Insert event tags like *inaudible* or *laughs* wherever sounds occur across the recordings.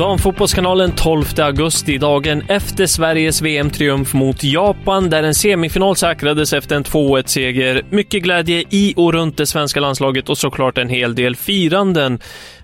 Damfotbollskanalen 12 augusti, dagen efter Sveriges VM-triumf mot Japan, där en semifinal säkrades efter en 2-1-seger. Mycket glädje i och runt det svenska landslaget och såklart en hel del firanden.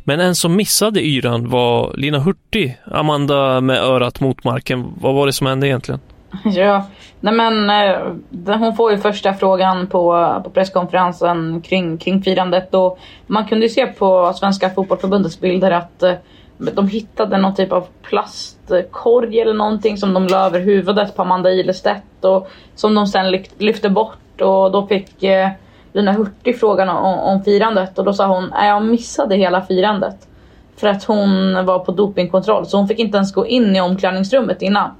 Men en som missade yran var Lina Hurtig, Amanda med örat mot marken. Vad var det som hände egentligen? *laughs* Ja, nej men eh, hon får ju första frågan på, på presskonferensen kring, kring firandet och man kunde ju se på Svenska Fotbollförbundets bilder att eh, de hittade någon typ av plastkorg eller någonting som de la över huvudet på Amanda Ilestedt och som de sen lyfte bort och då fick eh, Lina Hurtig frågan om, om firandet och då sa hon att jag missade hela firandet. För att hon var på dopingkontroll så hon fick inte ens gå in i omklädningsrummet innan.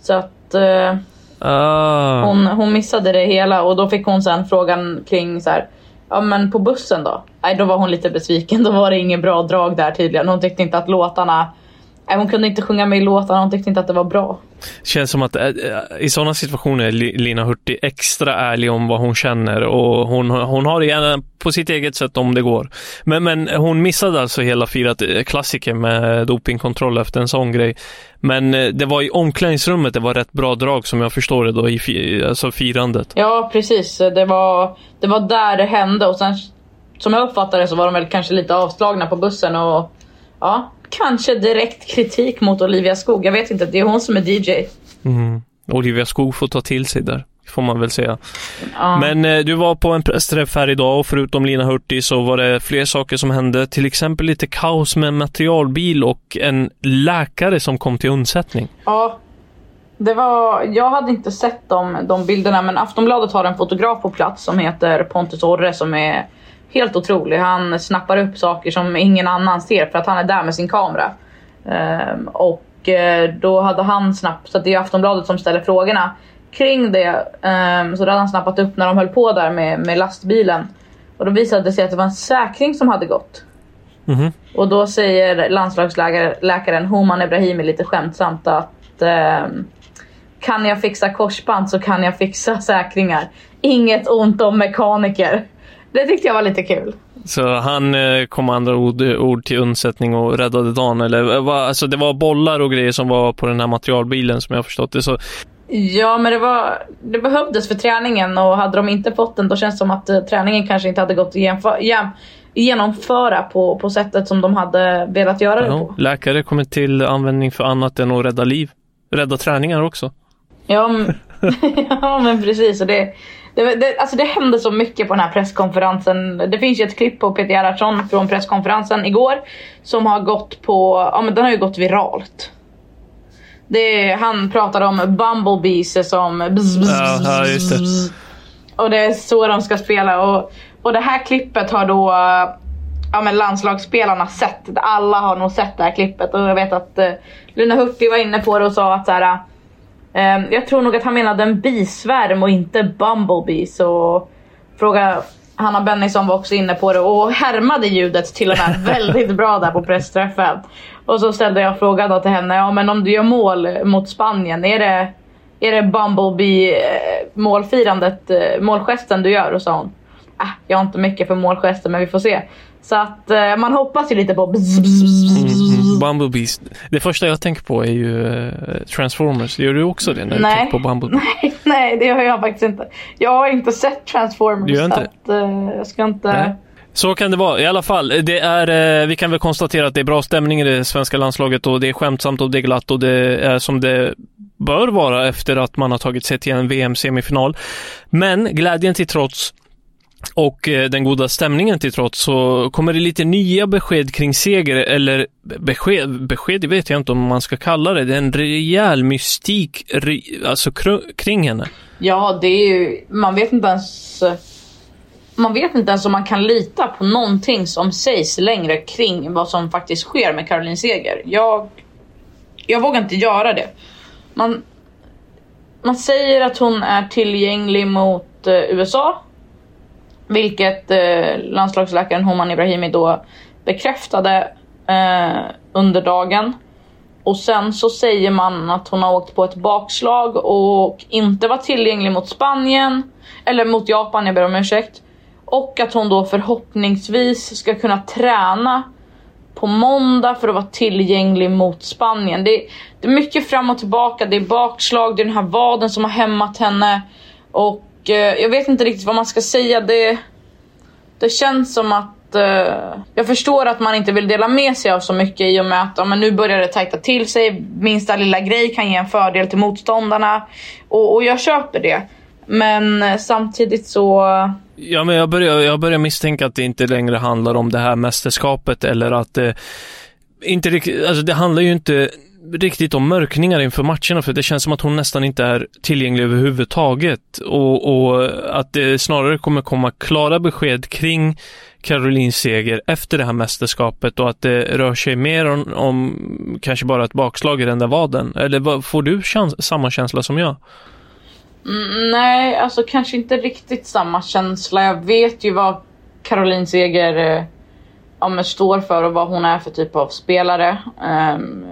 Så att eh, Ah. hon, hon missade det hela och då fick hon sen frågan kring så här, ja men på bussen då? Nej då var hon lite besviken, då var det inget bra drag där tydligen. Hon tyckte inte att låtarna, hon kunde inte sjunga med i låtarna, hon tyckte inte att det var bra. Känns som att äh, i sådana situationer är Li- Lina Hurtig extra ärlig om vad hon känner och hon, hon har det gärna på sitt eget sätt om det går. Men, men hon missade alltså hela firat klassiker med dopingkontroll efter en sån grej. Men det var i omklädningsrummet det var rätt bra drag som jag förstår det då i fi, alltså firandet. Ja precis, det var, det var där det hände och sen som jag uppfattade det så var de väl kanske lite avslagna på bussen och ja, kanske direkt kritik mot Olivia Skog. Jag vet inte, det är hon som är DJ. Mm. Olivia Skog får ta till sig där, får man väl säga. Ja. Men eh, du var på en pressträff här idag och förutom Lina Hurtig så var det fler saker som hände. Till exempel lite kaos med en materialbil och en läkare som kom till undsättning. Ja, det var, jag hade inte sett de, de bilderna men Aftonbladet har en fotograf på plats som heter Pontus Orre som är helt otrolig. Han snappar upp saker som ingen annan ser för att han är där med sin kamera. Ehm, och eh, då hade han snappat, så det är Aftonbladet som ställer frågorna kring det. Ehm, så då hade han snappat upp när de höll på där med, med lastbilen. Och då visade det sig att det var en säkring som hade gått. Mhm. Och då säger landslagsläkaren Homan Ebrahimi lite skämtsamt att ehm, kan jag fixa korsband så kan jag fixa säkringar. Inget ont om mekaniker. Det tyckte jag var lite kul. Så han eh, kom andra ord, ord till undsättning och räddade dagen. Eller, eh, vad- alltså, det var bollar och grejer som var på den här materialbilen som jag förstått det. Så, Ja men det, var, det behövdes för träningen och hade de inte fått den då känns det som att eh, träningen kanske inte hade gått att jäm- genomföra på, på sättet som de hade velat göra det ja, på. läkare kommer till användning för annat än att rädda liv. Rädda träningar också. Ja men, *laughs* ja, men precis. Och det, det, det, alltså det hände så mycket på den här presskonferensen. Det finns ju ett klipp på Peter Gerhardsson från presskonferensen igår som har gått på, ja men den har ju gått viralt. Det, han pratade om bumblebees som bzz, bzz, ja, bzz, bzz. Och det är så de ska spela. Och, och det här klippet har då ja, men landslagsspelarna sett. Alla har nog sett det här klippet. Och jag vet att eh, Luna Hurtig var inne på det och sa att så här, jag tror nog att han menade en bisvärm och inte bumblebees. Och fråga, Hanna Bennison var också inne på det och härmade ljudet till och med *laughs* väldigt bra där på pressträffen. Och så ställde jag frågan då till henne, ja men om du gör mål mot Spanien, är det, är det Bumblebee eh, målfirandet, eh, målgesten du gör? Och sa hon, ah, jag har inte mycket för målgester men vi får se. Så att eh, man hoppas ju lite på bzz, bzz, bzz, bzz, Bumblebees. Det första jag tänker på är ju uh, Transformers. Gör du också det när Nej. du tänker på Bumblebee? *laughs* Nej, nej, det gör jag faktiskt inte. Jag har inte sett Transformers. Du gör inte så att, eh, jag ska inte... Nej. Så kan det vara. I alla fall, det är, eh, vi kan väl konstatera att det är bra stämning i det svenska landslaget och det är skämtsamt och det är glatt och det är som det bör vara efter att man har tagit sig till en VM-semifinal. Men glädjen till trots och eh, den goda stämningen till trots så kommer det lite nya besked kring seger, eller besked, besked det vet jag inte om man ska kalla det. Det är en rejäl mystik alltså kring henne. Ja, det är ju... Man vet inte ens... Man vet inte ens om man kan lita på någonting som sägs längre kring vad som faktiskt sker med Caroline Seger. Jag... Jag vågar inte göra det. Man... Man säger att hon är tillgänglig mot eh, USA. Vilket eh, landslagsläkaren Homan Ibrahimi då bekräftade eh, under dagen. Och sen så säger man att hon har åkt på ett bakslag och inte var tillgänglig mot Spanien. Eller mot Japan, jag ber om ursäkt. Och att hon då förhoppningsvis ska kunna träna på måndag för att vara tillgänglig mot Spanien. Det, det är mycket fram och tillbaka, det är bakslag, det är den här vaden som har hämmat henne. Och eh, jag vet inte riktigt vad man ska säga. Det, det känns som att eh, jag förstår att man inte vill dela med sig av så mycket i och med att ja, men nu börjar det tajta till sig. Minsta lilla grej kan ge en fördel till motståndarna. Och, och jag köper det. Men eh, samtidigt så... Ja, men jag börjar, jag börjar misstänka att det inte längre handlar om det här mästerskapet eller att det inte riktigt, alltså det handlar ju inte riktigt om mörkningar inför matcherna för det känns som att hon nästan inte är tillgänglig överhuvudtaget och, och att det snarare kommer komma klara besked kring Caroline seger efter det här mästerskapet och att det rör sig mer om, om kanske bara ett bakslag i den där vaden. Eller får du käns- samma känsla som jag? Mm, nej, alltså kanske inte riktigt samma känsla. Jag vet ju vad Caroline Seger eh, ja, men står för och vad hon är för typ av spelare. Ehm,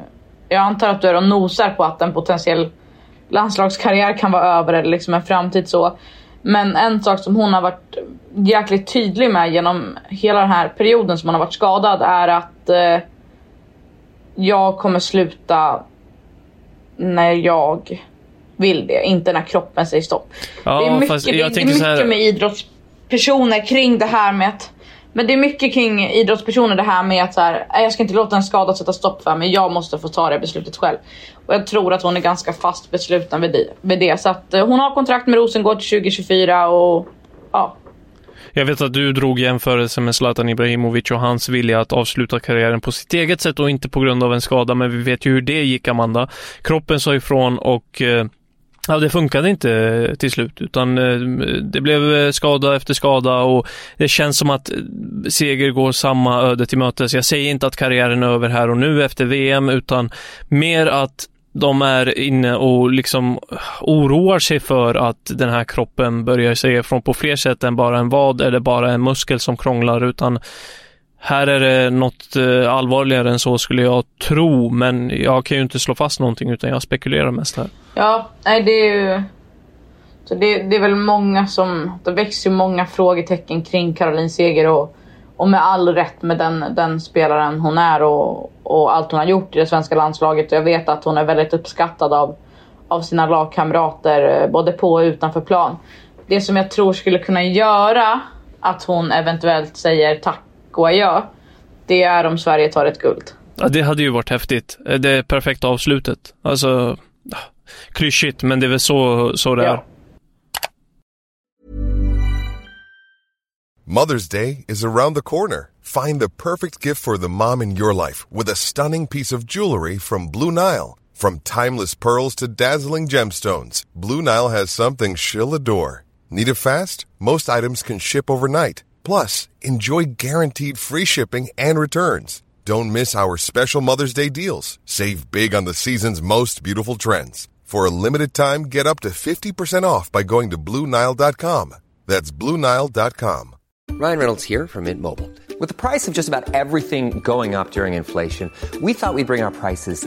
jag antar att du är och nosar på att en potentiell landslagskarriär kan vara över eller liksom en framtid så. Men en sak som hon har varit jäkligt tydlig med genom hela den här perioden som hon har varit skadad är att eh, jag kommer sluta när jag vill det, inte när kroppen säger stopp. Ja, det är mycket, det, det är mycket med idrottspersoner kring det här med att men det är mycket kring idrottspersoner det här med att så här, jag ska inte låta en skada sätta stopp för mig, jag måste få ta det beslutet själv. Och jag tror att hon är ganska fast besluten vid det. Vid det. Så att eh, hon har kontrakt med Rosengård 2024 och ja. Jag vet att du drog jämförelsen med Zlatan Ibrahimovic och hans vilja att avsluta karriären på sitt eget sätt och inte på grund av en skada, men vi vet ju hur det gick, Amanda. Kroppen sa ifrån och eh, Ja, det funkade inte eh, till slut, utan eh, det blev eh, skada efter skada och det känns som att Seger går samma öde till mötes. Jag säger inte att karriären är över här och nu efter VM, utan mer att de är inne och liksom oroar sig för att den här kroppen börjar säga ifrån på fler sätt än bara en vad eller bara en muskel som krånglar, utan här är det något eh, allvarligare än så skulle jag tro, men jag kan ju inte slå fast någonting utan jag spekulerar mest här. Ja, nej det är ju... Så det, det är väl många som... Det växer ju många frågetecken kring Caroline Seger och, och med all rätt med den, den spelaren hon är och, och allt hon har gjort i det svenska landslaget. Jag vet att hon är väldigt uppskattad av, av sina lagkamrater eh, både på och utanför plan. Det som jag tror skulle kunna göra att hon eventuellt säger tack adjö. Det är om Sverige tar ett guld. Ja, det hade ju varit häftigt. Det perfekta avslutet. Alltså, klyschigt, men det är väl så, så det är. Ja. Mother's Day is around the corner. Find the perfect gift for the mom in your life with a stunning piece of jewelry from Blue Nile. From timeless pearls to dazzling gemstones, Blue Nile has something she'll adore. Need it fast? Most items can ship overnight. Plus, enjoy guaranteed free shipping and returns. Don't miss our special Mother's Day deals. Save big on the season's most beautiful trends. For a limited time, get up to 50% off by going to BlueNile.com. That's BlueNile.com. Ryan Reynolds here from Mint Mobile. With the price of just about everything going up during inflation, we thought we'd bring our prices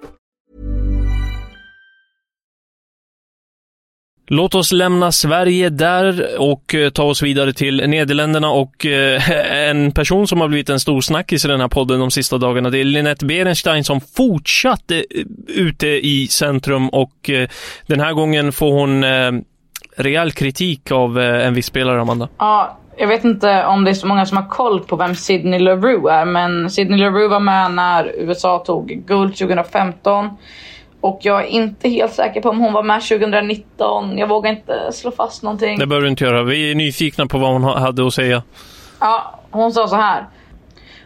Låt oss lämna Sverige där och eh, ta oss vidare till Nederländerna och eh, *laughs* en person som har blivit en stor snackis i den här podden de sista dagarna. Det är Linette Berenstein som fortsatt är ute i centrum och den här gången får hon rejäl kritik av en viss spelare, Amanda. Ja, jag vet inte om det är så många som har koll på vem Sidney LaRue är, men Sidney LaRue var med när USA tog guld 2015. Och jag är inte helt säker på om hon var med 2019. Jag vågar inte slå fast någonting. Det behöver du inte göra. Vi är nyfikna på vad hon ha- hade att säga. Ja, hon sa så här.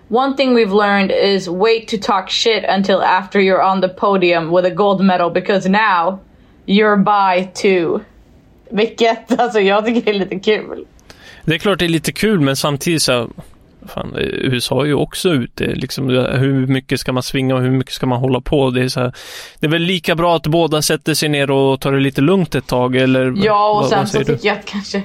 One thing we've learned is wait to talk shit until after you're on the podium with a gold medal because now you're by too. Vilket, alltså jag tycker det är lite kul. Det är klart det är lite kul, men samtidigt så Fan, eh, USA är ju också ute. Liksom, hur mycket ska man svinga och hur mycket ska man hålla på? Det är, så här, det är väl lika bra att båda sätter sig ner och tar det lite lugnt ett tag, eller? Ja, och vad- sen vad så du? tycker jag att kanske...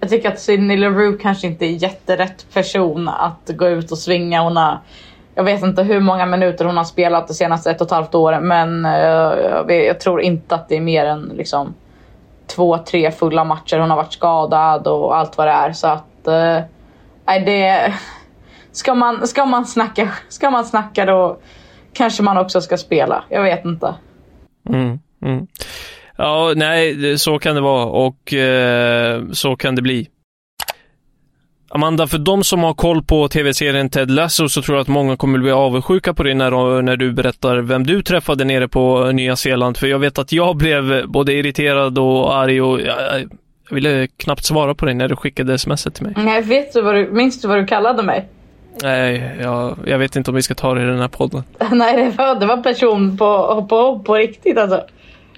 Jag tycker att Sidney LaRue kanske inte är jätterätt person att gå ut och svinga. Hon har, jag vet inte hur många minuter hon har spelat de senaste ett och ett halvt åren, men eh, jag, jag tror inte att det är mer än liksom två, tre fulla matcher. Hon har varit skadad och allt vad det är. Så att... Nej, det... Ska man, ska, man snacka, ska man snacka då kanske man också ska spela. Jag vet inte. Mm, mm. Ja, nej, så kan det vara och eh, så kan det bli. Amanda, för de som har koll på tv-serien Ted Lasso så tror jag att många kommer bli avundsjuka på dig när, när du berättar vem du träffade nere på Nya Zeeland. För jag vet att jag blev både irriterad och arg och jag, jag ville knappt svara på dig när du skickade smset till mig. Nej, vet du vad du, minns du vad du kallade mig? Nej, jag, jag vet inte om vi ska ta det i den här podden. *laughs* Nej, det var, det var person på, på, på riktigt alltså.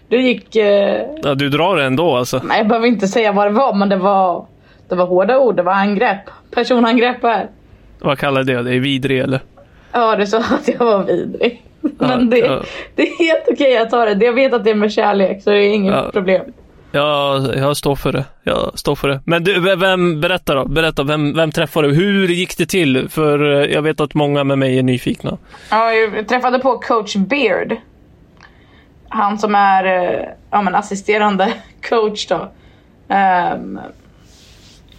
Du gick... Eh, Ja, du drar det ändå alltså. nej, jag behöver inte säga vad det var, men det var, det var hårda ord. Det var angrepp. Personangrepp här. Vad kallade jag dig? Vidrig eller? Ja, du sa att jag var vidrig. Men det, ja. det är helt okej att ta det. Jag vet att det är med kärlek, så det är inget Ja. problem. Ja, jag står för det. Jag står för det. Men du, vem, berätta då. Berätta, vem, vem träffade du? Hur gick det till? För eh, jag vet att många med mig är nyfikna. Ja, jag träffade på coach Beard. Han som är eh, ja, men assisterande *laughs* coach då. Um,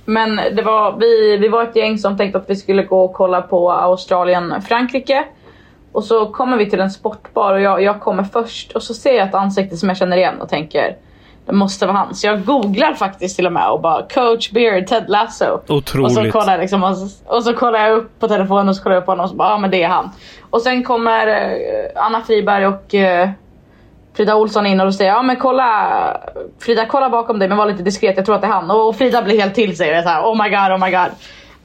men det var, vi, vi var ett gäng som tänkte att vi skulle gå och kolla på Australien-Frankrike. Och så kommer vi till en sportbar och jag, jag kommer först och så ser jag ett ansikte som jag känner igen och tänker det måste vara han. Så jag googlar faktiskt till och med och bara coach Beard, Ted Lasso. Otroligt. Och så kollar jag, liksom, och så, och så kollar jag upp på telefonen och så kollar jag upp på honom och så bara, ja men det är han. Och sen kommer eh, Anna Friberg och eh, Frida Olsson in och säger, ja men kolla Frida kolla bakom dig men var lite diskret, jag tror att det är han. Och Frida blir helt till sig och är så här, oh my god, oh my god.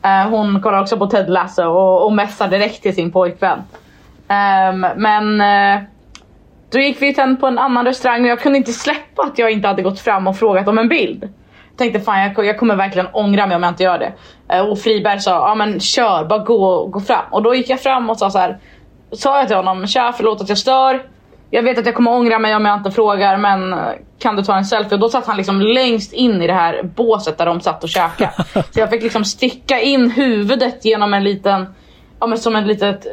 Eh, hon kollar också på Ted Lasso och, och messar direkt till sin pojkvän. Ehm, men eh, då gick vi sen på en annan restaurang och jag kunde inte släppa att jag inte hade gått fram och frågat om en bild. Jag tänkte fan jag, jag kommer verkligen ångra mig om jag inte gör det. Eh, Och Friberg sa, ja men kör, bara gå, gå fram. Och då gick jag fram och sa så här. Sa jag till honom, tja förlåt att jag stör. Jag vet att jag kommer ångra mig om jag inte frågar men eh, kan du ta en selfie? Och då satt han liksom längst in i det här båset där de satt och käkade. *laughs* så jag fick liksom sticka in huvudet genom en liten, ja men som ett litet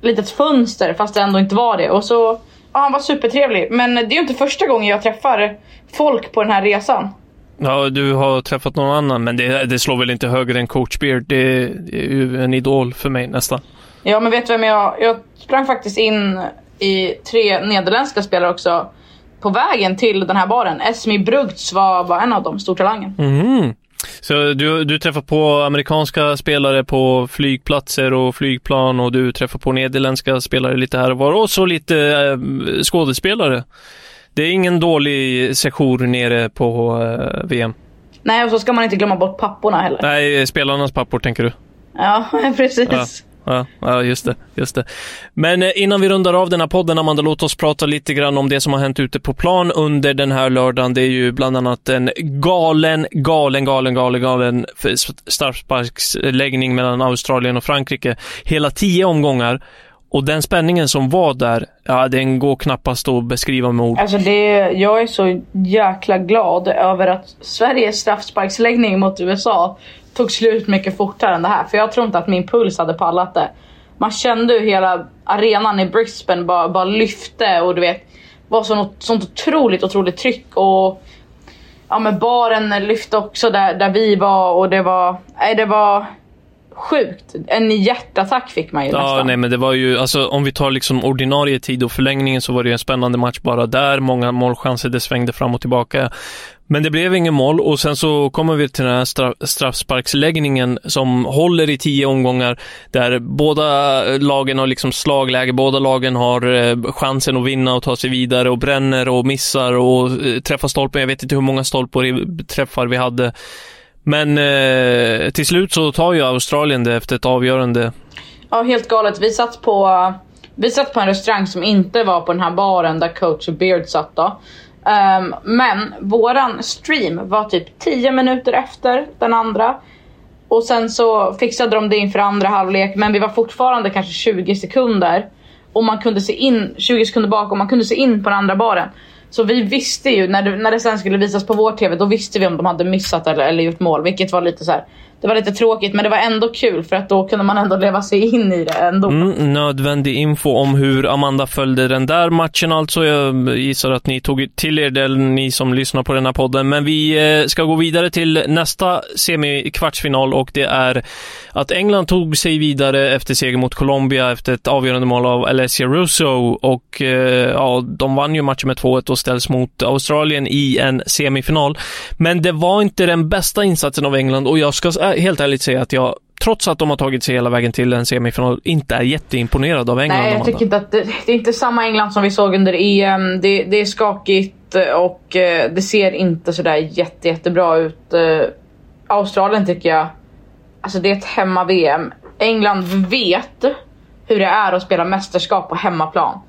litet fönster fast det ändå inte var det. Och så, ja, han var supertrevlig. Men det är ju inte första gången jag träffar folk på den här resan. Ja, du har träffat någon annan, men det, det slår väl inte högre än coach Beard. Det, är ju en idol för mig nästan. Ja men vet du vem jag, jag sprang faktiskt in i tre nederländska spelare också på vägen till den här baren. Esmi Brugts var, var en av dem, stortalangen. Mhm. Så du, du träffar på amerikanska spelare på flygplatser och flygplan och du träffar på nederländska spelare lite här och var och så lite eh, skådespelare. Det är ingen dålig sejour nere på eh, VM. Nej och så ska man inte glömma bort papporna heller. Nej, spelarnas pappor tänker du? Ja *laughs* precis. Ja ja, ja, just det. Just det. Men eh, innan vi rundar av den här podden, Amanda, låt oss prata lite grann om det som har hänt ute på plan under den här lördagen. Det är ju bland annat en galen, galen, galen, galen, galen straffsparksläggning mellan Australien och Frankrike. Hela tio omgångar. Och den spänningen som var där, ja, den går knappast att beskriva med ord. Alltså det, jag är så jäkla glad över att Sveriges straffsparksläggning mot USA tog slut mycket fortare än det här. För jag tror inte att min puls hade pallat det. Man kände hur hela arenan i Brisbane bara, bara lyfte och du vet, var sånt, sånt otroligt, otroligt tryck. Och ja, men baren lyfte också där, där vi var och det var, nej, det var sjukt. En hjärtattack fick man ju Ja, nästan. nej men det var ju, alltså om vi tar liksom ordinarie tid och förlängningen så var det ju en spännande match bara där. Många målchanser, det svängde fram och tillbaka. Men det blev ingen mål och sen så kommer vi till den här straff, straffsparksläggningen som håller i tio omgångar där båda lagen har liksom slagläge, båda lagen har eh, chansen att vinna och ta sig vidare och bränner och missar och eh, träffar stolpen. Jag vet inte hur många stolpar i träffar vi hade. Men eh, till slut så tar ju Australien det efter ett avgörande. Ja, helt galet. Vi satt på, vi satt på en restaurang som inte var på den här baren där coach Beard satt då. Um, men våran stream var typ 10 minuter efter den andra. Och sen så fixade de det inför andra halvlek men vi var fortfarande kanske 20 sekunder. Och man kunde se in, 20 sekunder bakom, man kunde se in på den andra baren. Så vi visste ju, när det, när det sen skulle visas på vår TV, då visste vi om de hade missat eller, eller gjort mål. Vilket var lite så här. Det var lite tråkigt men det var ändå kul för att då kunde man ändå leva sig in i det ändå. Mm, nödvändig info om hur Amanda följde den där matchen alltså. Jag gissar att ni tog till er det, ni som lyssnar på den här podden. Men vi eh, ska gå vidare till nästa semikvartsfinal och det är att England tog sig vidare efter seger mot Colombia efter ett avgörande mål av Alessia Russo och eh, ja, de vann ju matchen med 2-1 och ställs mot Australien i en semifinal. Men det var inte den bästa insatsen av England och jag ska helt ärligt säga att jag trots att de har tagit sig hela vägen till en semifinal, inte är jätteimponerad av England. Nej, jag tycker inte att det, det är inte samma England som vi såg under EM. Det, det är skakigt och eh, det ser inte sådär jätte, jättebra ut. Eh, Australien tycker jag, alltså det är ett hemma-VM. England vet hur det är att spela mästerskap på hemmaplan.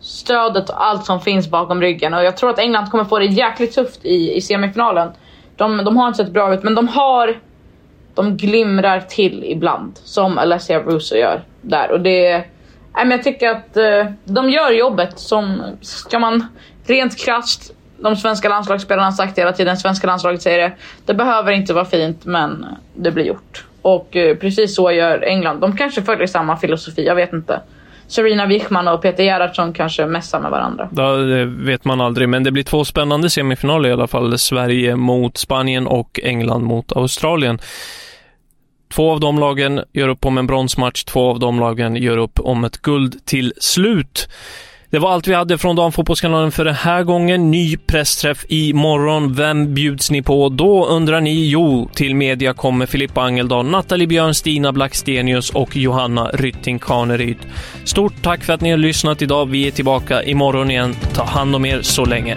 Stödet och allt som finns bakom ryggen och jag tror att England kommer få det jäkligt tufft i, i semifinalen. De, de har inte sett bra ut men de har de glimrar till ibland. Som Alessia Russo gör där. Och det... Nej, men jag tycker att eh, de gör jobbet som... Ska man rent krasst, de svenska landslagsspelarna har sagt hela tiden, svenska landslaget säger det. Det behöver inte vara fint men det blir gjort. Och eh, precis så gör England. De kanske följer samma filosofi, jag vet inte. Serena Wichman och Peter Gerhardsson kanske mässar med varandra. Ja, det vet man aldrig, men det blir två spännande semifinaler i alla fall. Sverige mot Spanien och England mot Australien. Två av de lagen gör upp om en bronsmatch, två av de lagen gör upp om ett guld till slut. Det var allt vi hade från Damfotbollskanalen för den här gången. Ny pressträff imorgon. Vem bjuds ni på då undrar ni? Jo, till media kommer Filippa Angeldal, Nathalie Björn, Stina Blackstenius och Johanna Rytting Kaneryd. Stort tack för att ni har lyssnat idag. Vi är tillbaka imorgon igen. Ta hand om er så länge.